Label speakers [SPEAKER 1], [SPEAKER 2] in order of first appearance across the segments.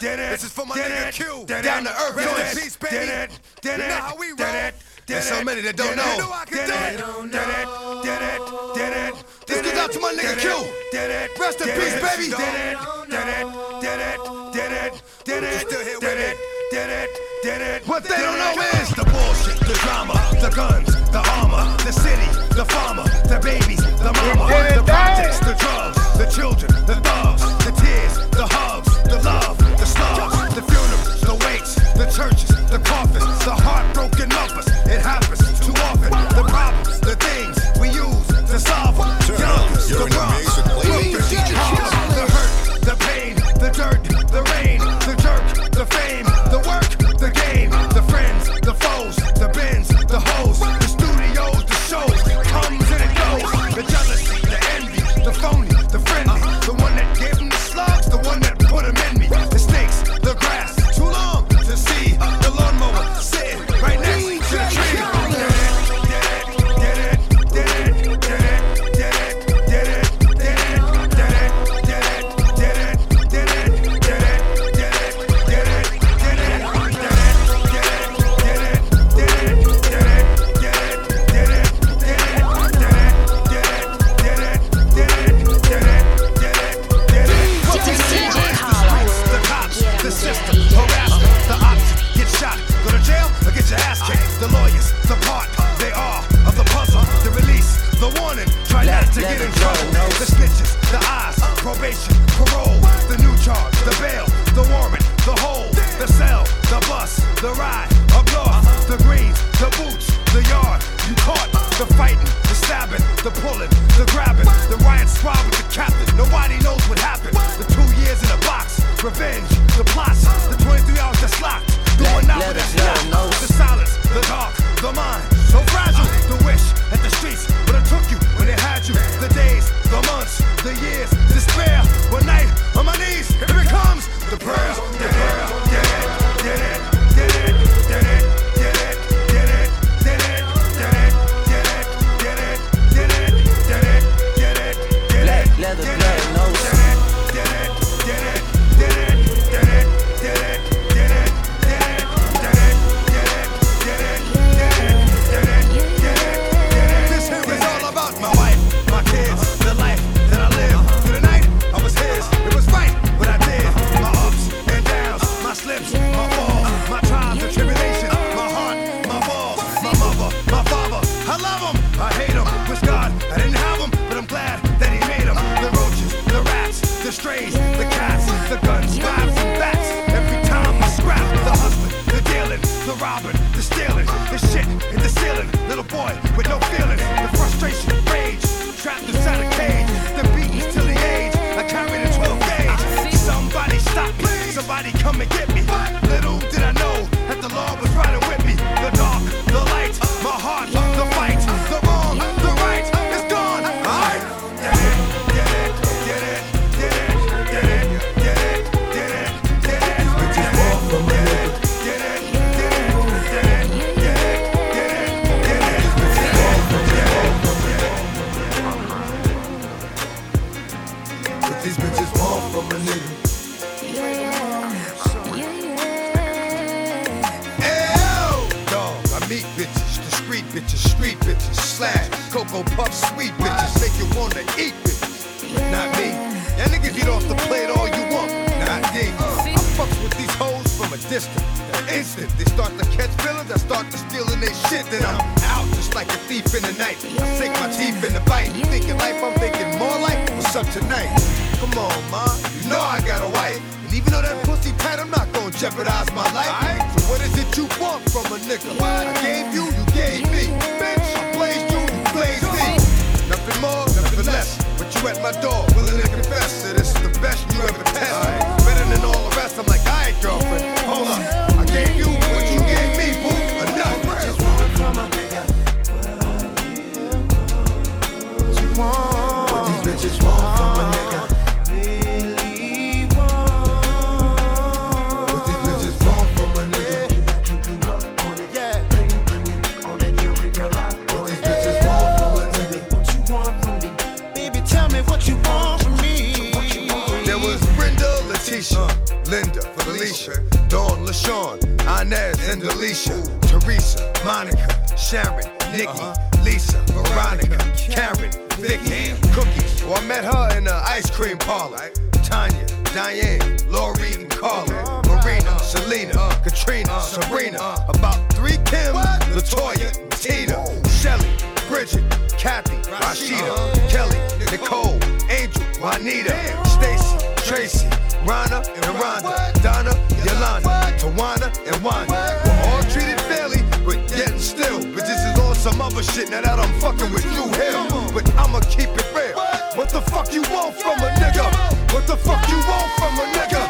[SPEAKER 1] This is
[SPEAKER 2] for my nigga Q. Down to earth. Rest in peace, baby. Did you know how we roll. There's so many that don't know. know I can did, it, This goes out to my nigga Q. Rest in peace, baby. What they don't know is the bullshit, the drama, the guns, the armor, the city, the farmer, the babies, the mama, the projects, the drugs, the children, the thugs, the tears, the hugs. the churches, the coffins, the heartbroken lovers. It happens too often. The problems, the things we use to solve. But these bitches want from a nigga. Yeah, yeah. yeah, dog, I meet bitches, the street bitches, street bitches, slash, cocoa puff, sweet bitches, make you wanna eat bitches. Yeah. Not me. Yeah, niggas eat off the plate all you want. Not me. Uh, I fucks with these hoes from a distance instant. They start to catch feelings, I start to stealing their shit. Then I'm out just like a thief in the night. I sink my teeth in the bite. Thinking life, I'm thinking more life. What's up tonight? Come on, ma. You know I got a wife. And even though that pussy tight, I'm not gonna jeopardize my life. Right? So what is it you want from a nigga? Yeah. I gave you, you gave me. Bitch, I blazed you, you blazed me. Nothing more, nothing less. But you at my door, willing to confess that this is the best you ever test. Right. Better than all the rest. I'm like, alright, girlfriend, hold on, I gave you. and Alicia, Teresa, Monica, Sharon, Nikki, uh-huh. Lisa, Veronica, Karen, Vicky, Cookies. Well, I met her in the ice cream parlor. Tanya, Diane, Lori, and Carla, Marina, Selena, uh-huh. Katrina, uh-huh. Serena. Uh-huh. About three Kim, Latoya, Tina, Shelly, Bridget, Kathy, Rashida, Kelly, Nicole, Angel, Juanita, Stacy, Tracy. Rhonda and Rhonda, Donna, Yolanda, Tawana and Wanda. We're all treated fairly, but yet still. But this is all some other shit now that I'm fucking with you here. But I'ma keep it real. What the fuck you want from a nigga? What the fuck you want from a nigga?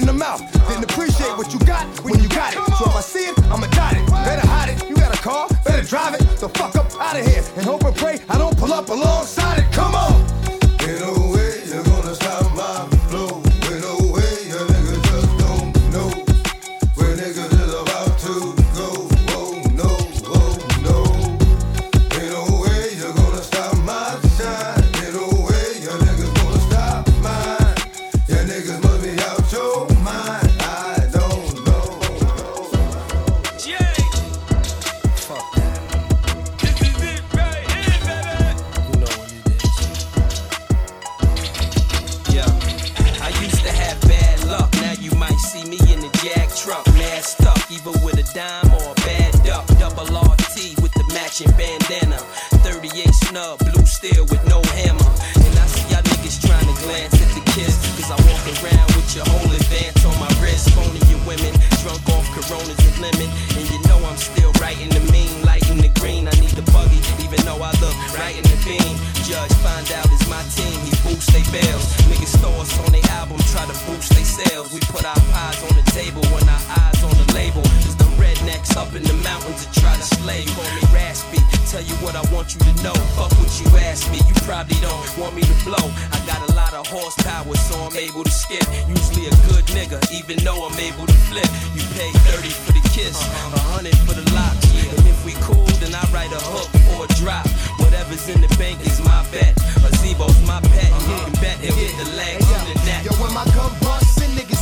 [SPEAKER 2] in the mouth. Didn't appreciate what you got when, when you got, it. So if I see it, I'ma dot it. Better hide it. You got a car, better drive it. So fuck up out of here and hope and pray I don't pull up alongside it. Come on.
[SPEAKER 3] Horsepower, so I'm able to skip. Usually a good nigga, even though I'm able to flip. You pay 30 for the kiss, a hundred for the locks. And if we cool, then I write a hook or a drop. Whatever's in the bank is my bet. A Zebo's my pet. You can bet he'll get the legs on the neck.
[SPEAKER 4] Yo, when my gun busts,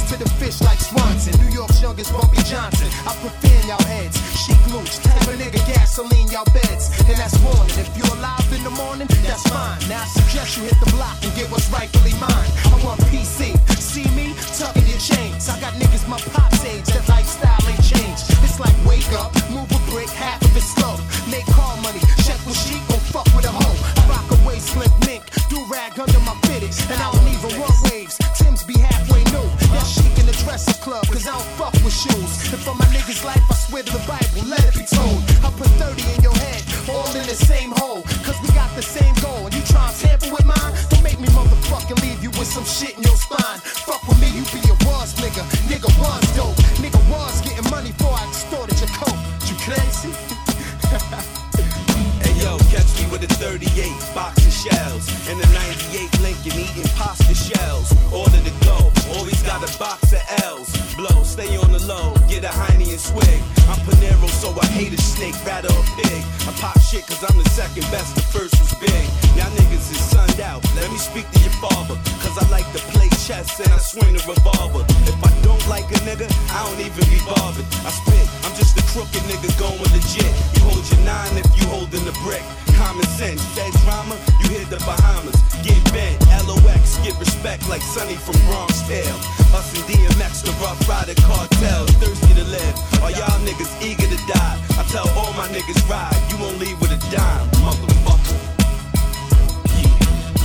[SPEAKER 4] to the fish like Swanson. New York's youngest Bumpy Johnson. I prefer in y'all heads. Chic looch, type of nigga gasoline y'all beds. And that's warning. If you're alive in the morning, that's fine. Now I suggest you hit the block and get what's rightfully mine. I want PC. See me tucking your chains. I got niggas my pop's age. That lifestyle ain't changed. It's like wake up, move a brick, half of it slow. Make call money, check with sheep, or fuck with a hoe. I rock a waist slim mink, do rag under my fitteds, and I the Bible,
[SPEAKER 5] snake, rather a pig. I pop shit cause I'm the second best, the first was big. Y'all niggas is sunned out, let me speak to your father. Cause I like to play chess and I swing the revolver. If I don't like a nigga, I don't even be bothered. I spit, a crooked nigga going legit. You hold your nine if you holding the brick. Common sense, that drama, you hit the Bahamas. Get bent, LOX, get respect like Sonny from Bronx Tale. Us and DMX, the Ruff Ryder cartel, thirsty to live. Are y'all niggas eager to die? I tell all my niggas ride, you won't leave with a dime, motherfucker.
[SPEAKER 3] Yeah,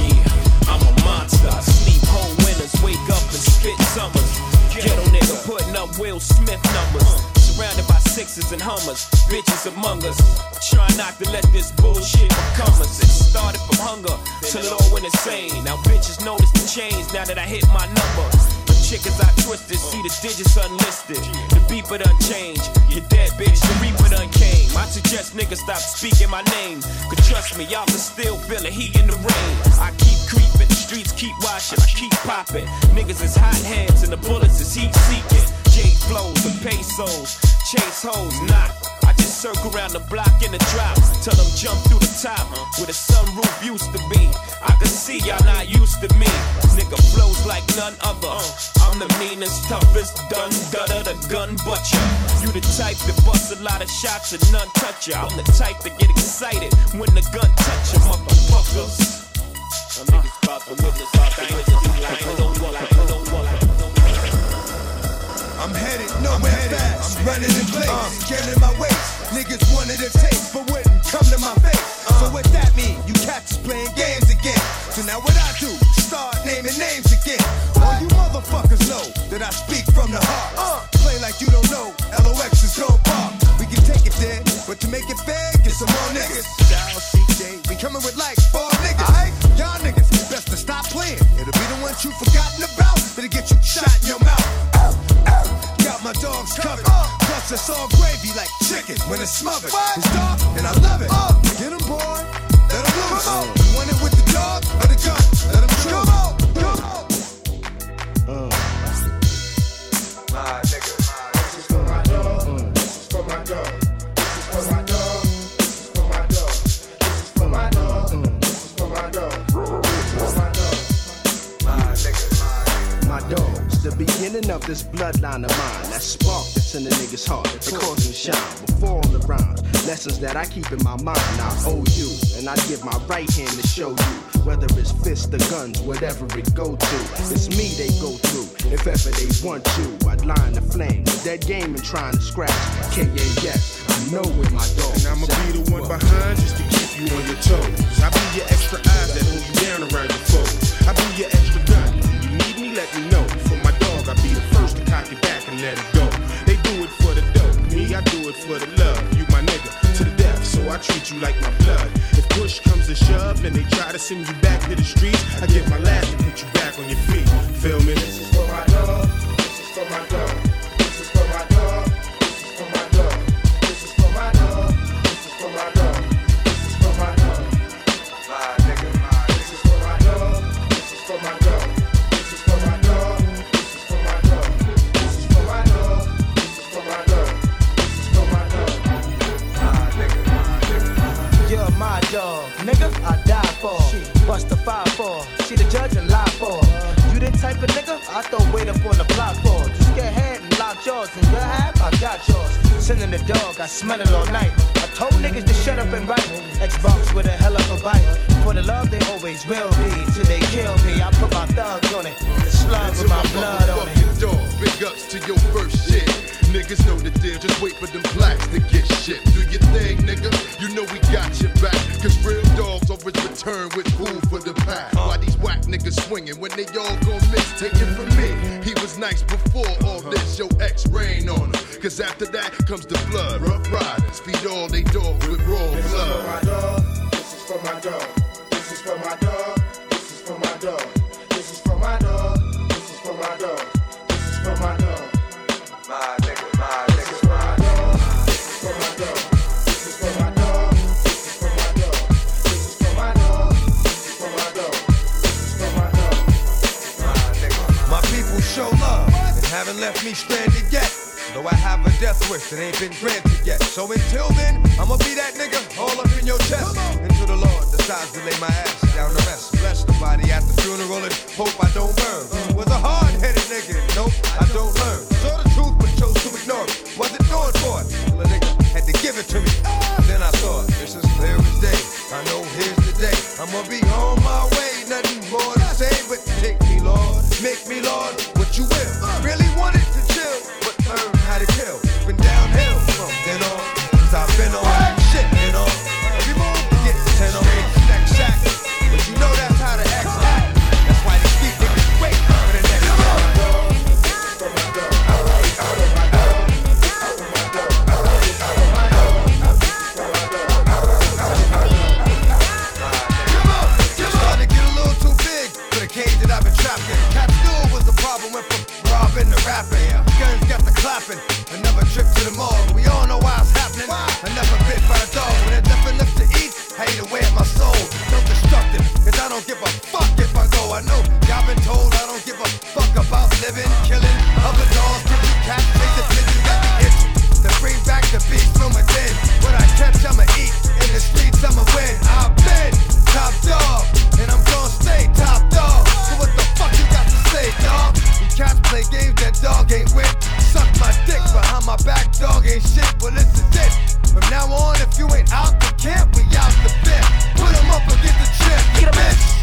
[SPEAKER 3] yeah, I'm a monster. Sleep whole winters, wake up and spit summers. Ghetto nigga putting up Will Smith numbers. Surrounded by sixes and hummers, bitches among us. Try not to let this bullshit become us. It started from hunger till it all went insane. Now bitches notice the change now that I hit my number. The chickens I twisted, see the digits unlisted. The beeper done changed. You're dead, bitch. The reaper done came. I suggest niggas stop speaking my name. Cause trust me, y'all can still feel the heat in the rain. I keep creeping, streets keep washing, I keep popping. Niggas is hot hands and the bullets is heat seeking. J flows and pesos, chase hoes, not. I just circle around the block in the drop. Tell them jump through the top where the sunroof used to be. I can see y'all not used to me. Nigga flows like none other. I'm the meanest, toughest, done, dutter, the gun butcher. You the type that bust a lot of shots and none touch ya. I'm the type that get excited when the gun touch ya, motherfuckers. Them niggas bout to witness. Don't don't
[SPEAKER 2] I'm headed nowhere fast. I'm running in place, killing my waist. Niggas wanted to taste, but wouldn't come to my face. So what that mean? You cats playing games again. So now what I do? Start naming names again. All you motherfuckers know that I speak from the heart. Uh, play like you don't know. LOX is go pop. We can take it there, but to make it fair, get some more niggas. Style CJ, we coming with like four niggas. Alright, y'all niggas best to stop playing. It'll be the ones you forgotten about. That'll get you shot in your mouth. Got my dogs covered. Plus it's all gravy like chicken when it's smothered. It's dark and I love it. Get 'em, boy. Let 'em loose. You want it with the dog or the gun?
[SPEAKER 6] Beginning of this bloodline of mine. That spark that's in the nigga's heart, that causes me shine. Before all the rhymes, lessons that I keep in my mind. I owe you, and I give my right hand to show you. Whether it's fists or guns, whatever it go to, it's me they go through. If ever they want you, I'd line the flame. Dead game and trying to scratch. KAS, I know where my dog
[SPEAKER 7] And I'ma be the one behind just to keep you on your toes. I be your extra eyes that hold you down around your foes. I be your extra gun. You need me, let me know. Cock it back and let it go. They do it for the dough. Me, I do it for the love. You my nigga to the death, so I treat you like my blood. If push comes to shove and they try to send you back to the streets, I get my last to put you back on your feet. Feel me? This is for my dog. This is for my dog.
[SPEAKER 8] I smell it all night. I told niggas to shut up and write. Xbox with a hell of a bite. For the love they always will be. Till they kill me, I put my thugs on it. The slug with my blood on it.
[SPEAKER 9] Dog, big ups to your first shit. Niggas know the deal, just wait for them blacks to get shit. Do your thing, nigga. You know we got your back. Cause real dogs always return with food for the pack. Why these whack niggas swinging when they all gon' before all this. Yo, X rain on him. Cause after that comes the blood. Ruff Ryders feed all they dogs with raw
[SPEAKER 7] This is for
[SPEAKER 9] blood.
[SPEAKER 7] my dog. This is for my dog. This is for my dog. This is for my dog. This is for my dog. This is for my dog. This is for my dog.
[SPEAKER 2] Haven't left me stranded yet. Though I have a death wish that ain't been granted yet. So until then, I'ma be that nigga all up in your chest. Until the Lord decides to lay my ass down to rest. Bless the body at the funeral and hope I don't burn. Uh. Was a hard headed nigga, nope, I don't learn. Saw the truth but chose to ignore it. Wasn't doing for it. Till a nigga had to give it to me. Uh. Then I thought, this is that I've been trapped in. Cat was the problem, went from robbing to rapping. Guns got the clapping. Another trip to the mall. We all know why it's happening. Another bit by the dog. When there's nothing left to eat, eat away at my soul. So destructive, cause I don't give a fuck if I go. I know y'all been told I don't give a fuck about living, killing other dogs, killing cats, chasing pigeons, got me itching. To bring back the beast from within. What I catch, I'ma eat. In the streets, I'ma win. I've been top dog, and I'm gonna stay top dog. So what the fuck you got to say, dog? You cats play games that dog ain't with. Suck my dick behind my back, dog ain't shit. Well, this is it. From now on, if you ain't out the camp, we out the bit. Put 'em up and get the chip, bitch.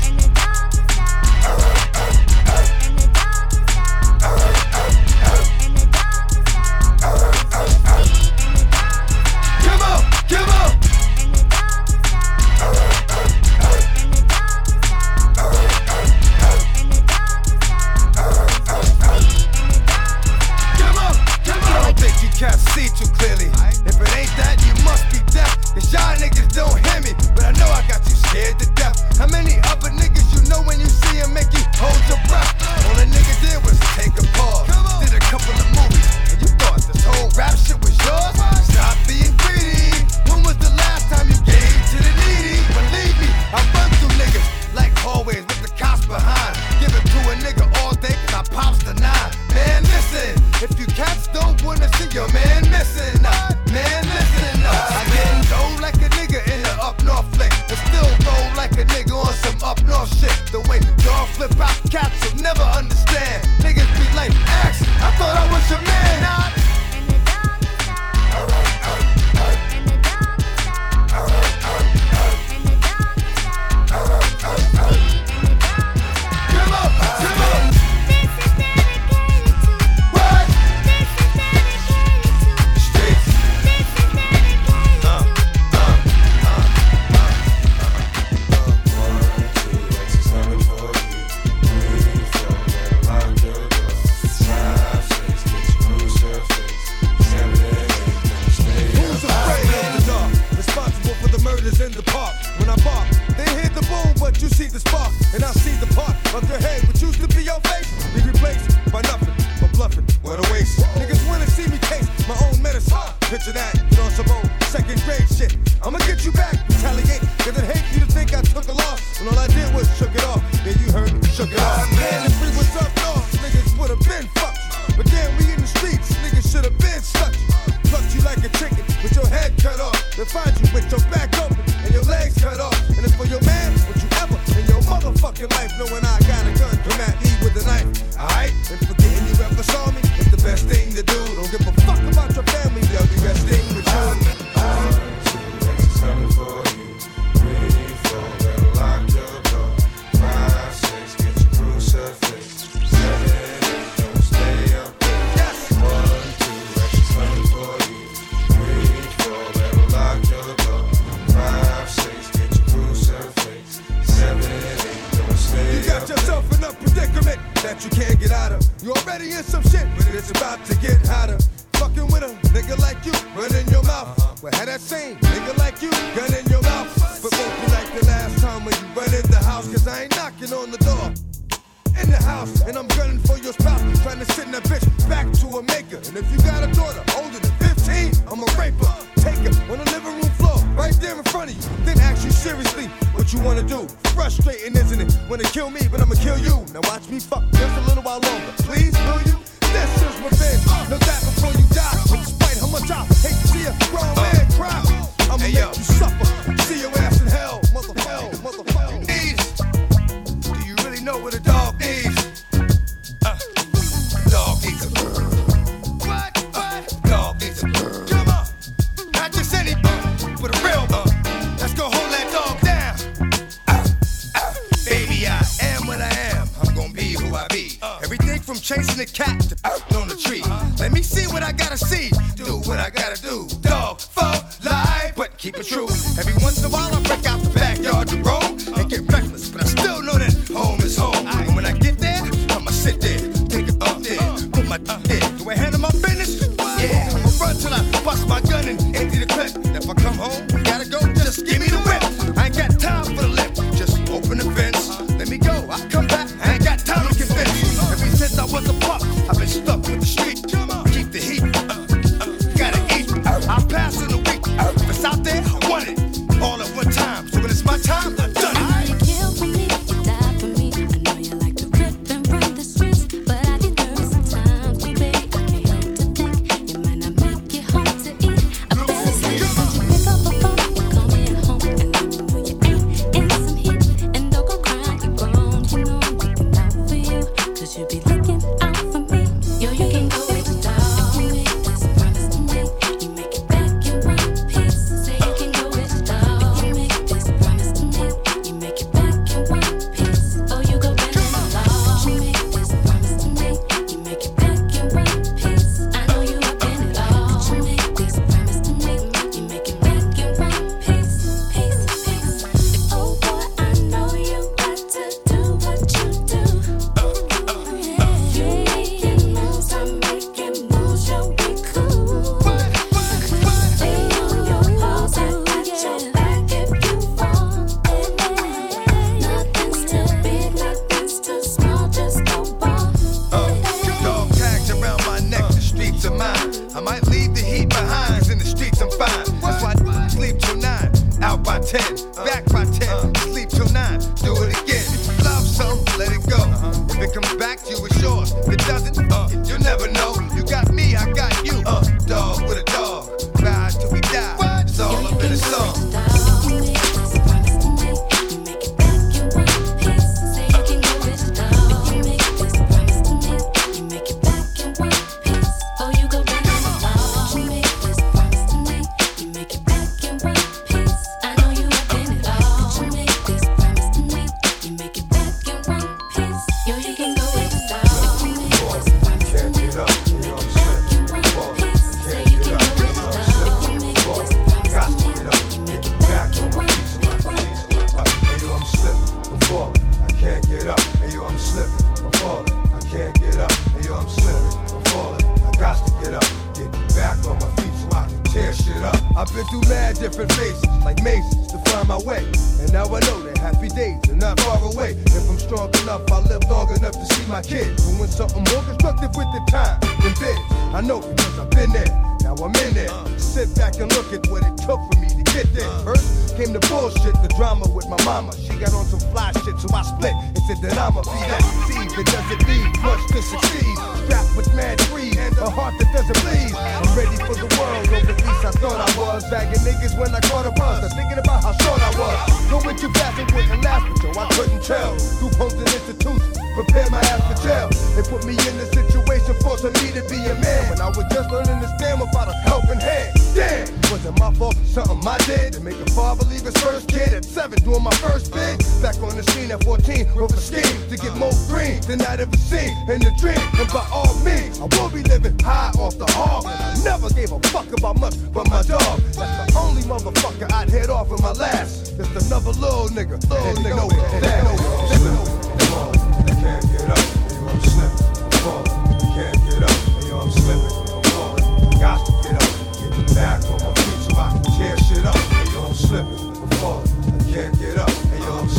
[SPEAKER 2] You with your back open the cat something more constructive with the time than biz. I know because I've been there. Now I'm in there. Sit back and look at what it took for me to get there. First came the bullshit, the drama with my mama. She got on some fly shit, so I split. It said that I'ma be that seed that doesn't need much to succeed. Strapped with mad greed and a heart that doesn't bleed. I'm ready for the world, or at least I thought I was. Bagging niggas when I caught a buzz. I'm thinking about how short I was. Going too fast, it wouldn't last, but yo, I couldn't tell. They put me in the situation, forcing me to be a man. When I was just learning to stand without a helping hand. Damn, was it my fault? Something I did to make a father leave his first kid at seven, doing my first bid. Back on the scene at 14, with a scheme to get more green than I'd ever seen in the dream. And by all means, I will be living high off the hog. I never gave a fuck about much but my dog. That's the only motherfucker I'd head off with my last. Just another little nigga, little nigga. Know it, that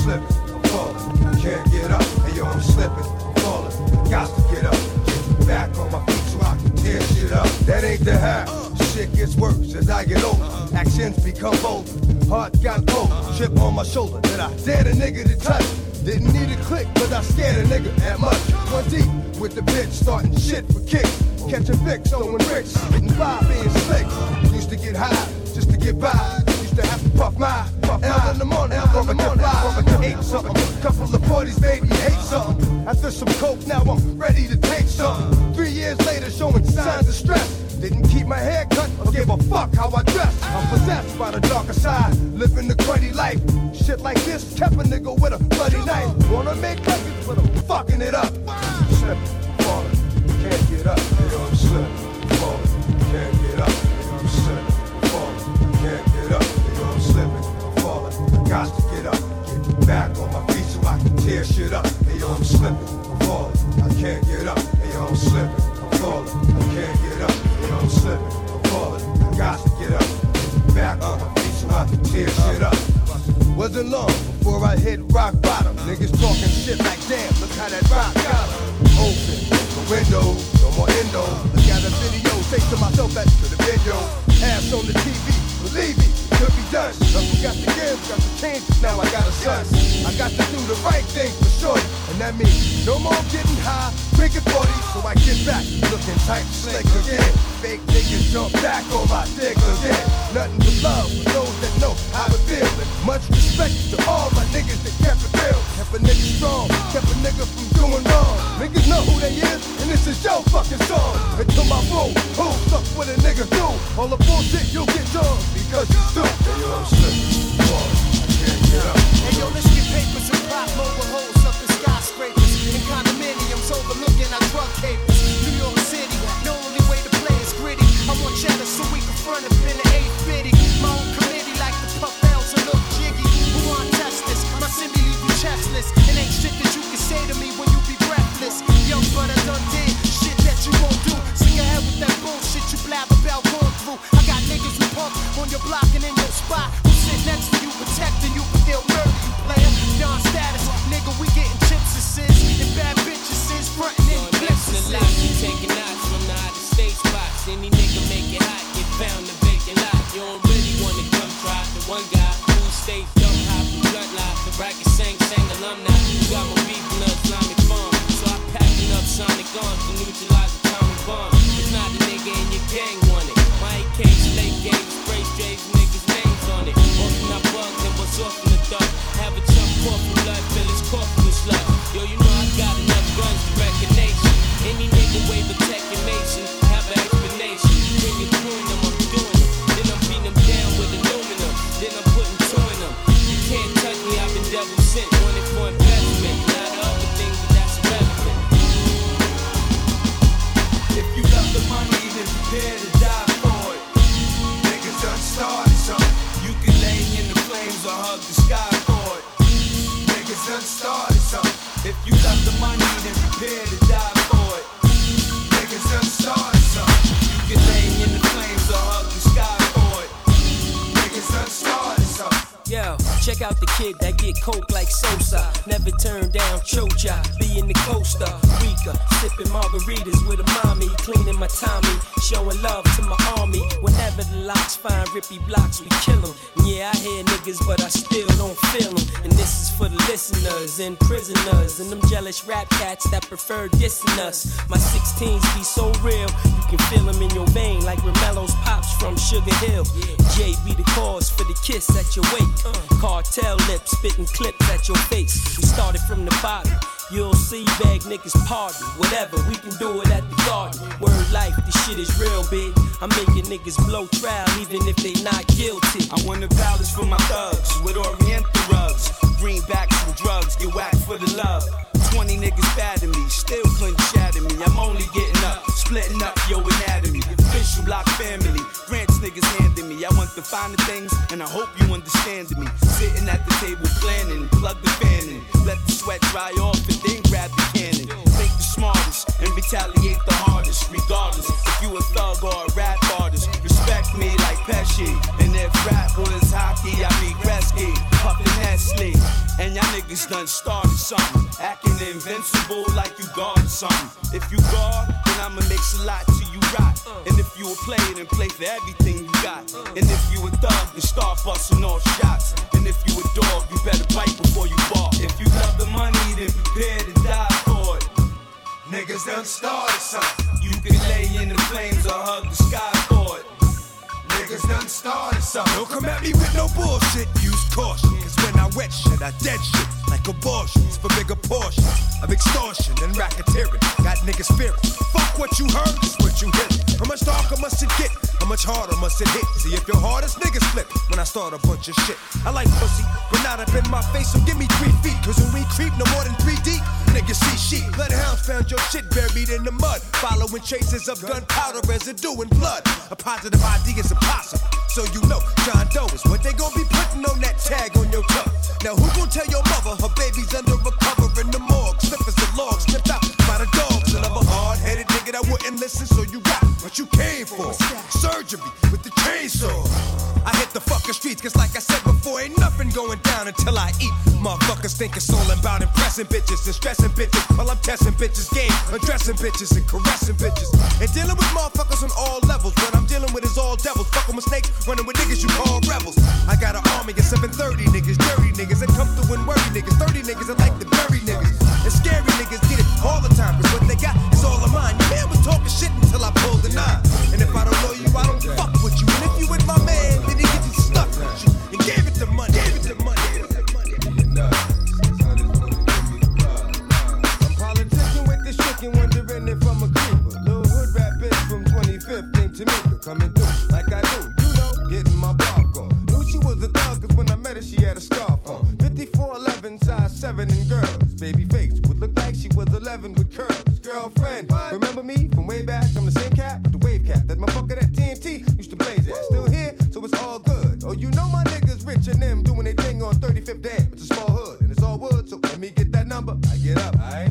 [SPEAKER 2] slipping, I'm falling. Can't get up, and yo, I'm slipping, I'm falling. Got to get up, get back on my feet so I can tear shit up. That ain't the half. Shit gets worse as I get older. Actions become bolder. Heart got cold. Chip on my shoulder that I dared a nigga to touch. Didn't need a click, but I scared a nigga that much. One deep with the bitch, starting shit for kicks. Catching Vicks, throwing bricks, getting by, being slick. Used to get high just to get by. To have to puff my, puff L in the morning, a get fly, from a ate something. Couple of 40s, baby, hate something. After some coke, now I'm ready to take something. Three years later, showing signs of stress. Didn't keep my hair cut or give a fuck how I dress. I'm possessed by the darker side, living the cruddy life. Shit like this kept a nigga with a bloody knife. Wanna make records, but I'm fucking it up. Slipping, falling, can't get up. Tear shit up. Hey, yo, I'm slipping, I'm falling, I can't get up. Hey, yo, I'm slipping, I'm falling, I can't get up. Hey, yo, I'm slipping, I'm falling, I got to get up. Back up, my feet so I can tear shit up. Wasn't long before I hit rock bottom. Niggas talking shit like damn, look how that rock got 'em. Open the window, no more endo. Look at the video, say to myself that's to the video. Ass on the TV, believe me, could be done. Got to give, got to change, now I got a son. I got to do the right thing for sure. And that means no more getting high, drinking 40, so I get back, looking tight, slick again. Fake niggas jump back on my dick again. Nothing but love for those that know how to feel. And much respect to all my niggas that kept it real. Kept a nigga strong, kept a nigga from doing wrong. Niggas know who they is, and this is your fucking song. And to my flow, who fuck what a nigga do? All the bullshit you'll get done because you do. Hey, yo, I'm up.
[SPEAKER 10] Hey yo, let's get papers and pop mobile holes up in skyscrapers and condominiums overlooking our drug capers. Front up in the 850. My own committee like the puff bells and look jiggy. Who want test this? My Cindy leave you chestless. It ain't shit that you can say to me when you be breathless. Young but I done did shit that you won't do. Sing ahead with that bullshit you blab about going through. I got niggas who pump on your block and in your spot.
[SPEAKER 11] My
[SPEAKER 3] 16s be so real, you can feel 'em in your vein like Roemello's pops from Sugar Hill. J be the cause for the kiss at your wake. Cartel lips spitting clips at your face. We started from the bottom. You'll see bag niggas pardon. Whatever, we can do it at the garden. Word life, this shit is real big. I'm making niggas blow trial even if they not guilty.
[SPEAKER 5] I want a palace for my thugs with Oriental rugs. Greenbacks and drugs, get whacked for the love. 20 niggas bad at me, still couldn't shatter me. I'm only getting up, splitting up your anatomy. Official block family, grants niggas handing me. I want to find the things, and I hope you understand me. Sitting at the table planning, plug the fan in, let the sweat dry off, and then grab the cannon. Think the smartest and retaliate the hardest, regardless if you a thug or a rap artist. Respect me like Pesci, and if rap was hockey, I be Gretzky, puffin' Nestle. And y'all niggas done started something, acting invincible like you guard something. If you guard, then I'ma mix a lot till you rot. And if you a player, then play for everything you got. And if you a thug, then start busting off shots. And if you a dog, you better bite before you bark. If you love the money, then prepare to die for it. Niggas done started something. You can lay in the flames or hug the sky for it. Niggas done started something.
[SPEAKER 2] Don't come at me with no bullshit, use caution. Cause when I wet shit, I dead shit. Like abortions for bigger portions of extortion and racketeering. Got niggas fearing. Fuck what you heard, is what you hear. How much darker must it get? How much harder must it hit? See if your hardest niggas flip when I start a bunch of shit. I like pussy, but not up in my face, so give me three feet. Cause when we creep no more than three deep, found your shit buried in the mud. Following traces of gunpowder residue and blood. A positive idea is impossible. So you know, John Doe is what they gon' be putting on that tag on your tongue. Now who gon' tell your mother her baby's under a cover in the morgue? As the log sniffed out by the dogs. Another hard-headed nigga that wouldn't listen, so you got what you came for. Surgery with the chainsaw. I hit the fucking streets, cause like I said before, ain't nothing going down until I eat. Motherfuckers think it's all about impressing bitches and stressing bitches while I'm testing bitches' game, undressing bitches and caressing bitches. And dealing with motherfuckers on all levels. What I'm dealing with is all devils. Fucking with snakes, running with niggas you call rebels. It's a small hood and it's all wood, so let me get that number.
[SPEAKER 12] I get
[SPEAKER 2] up, I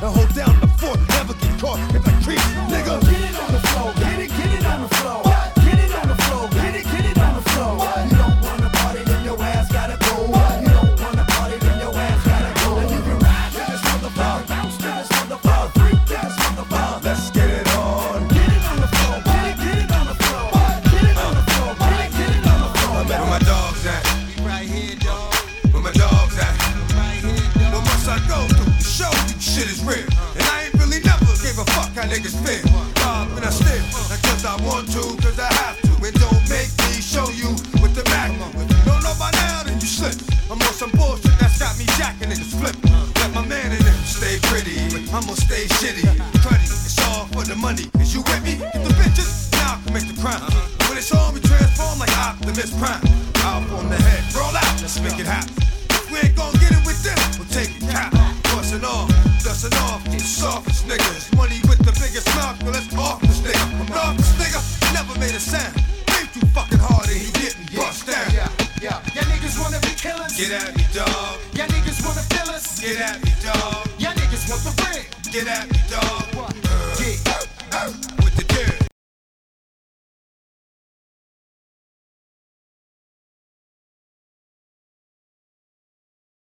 [SPEAKER 2] and hold down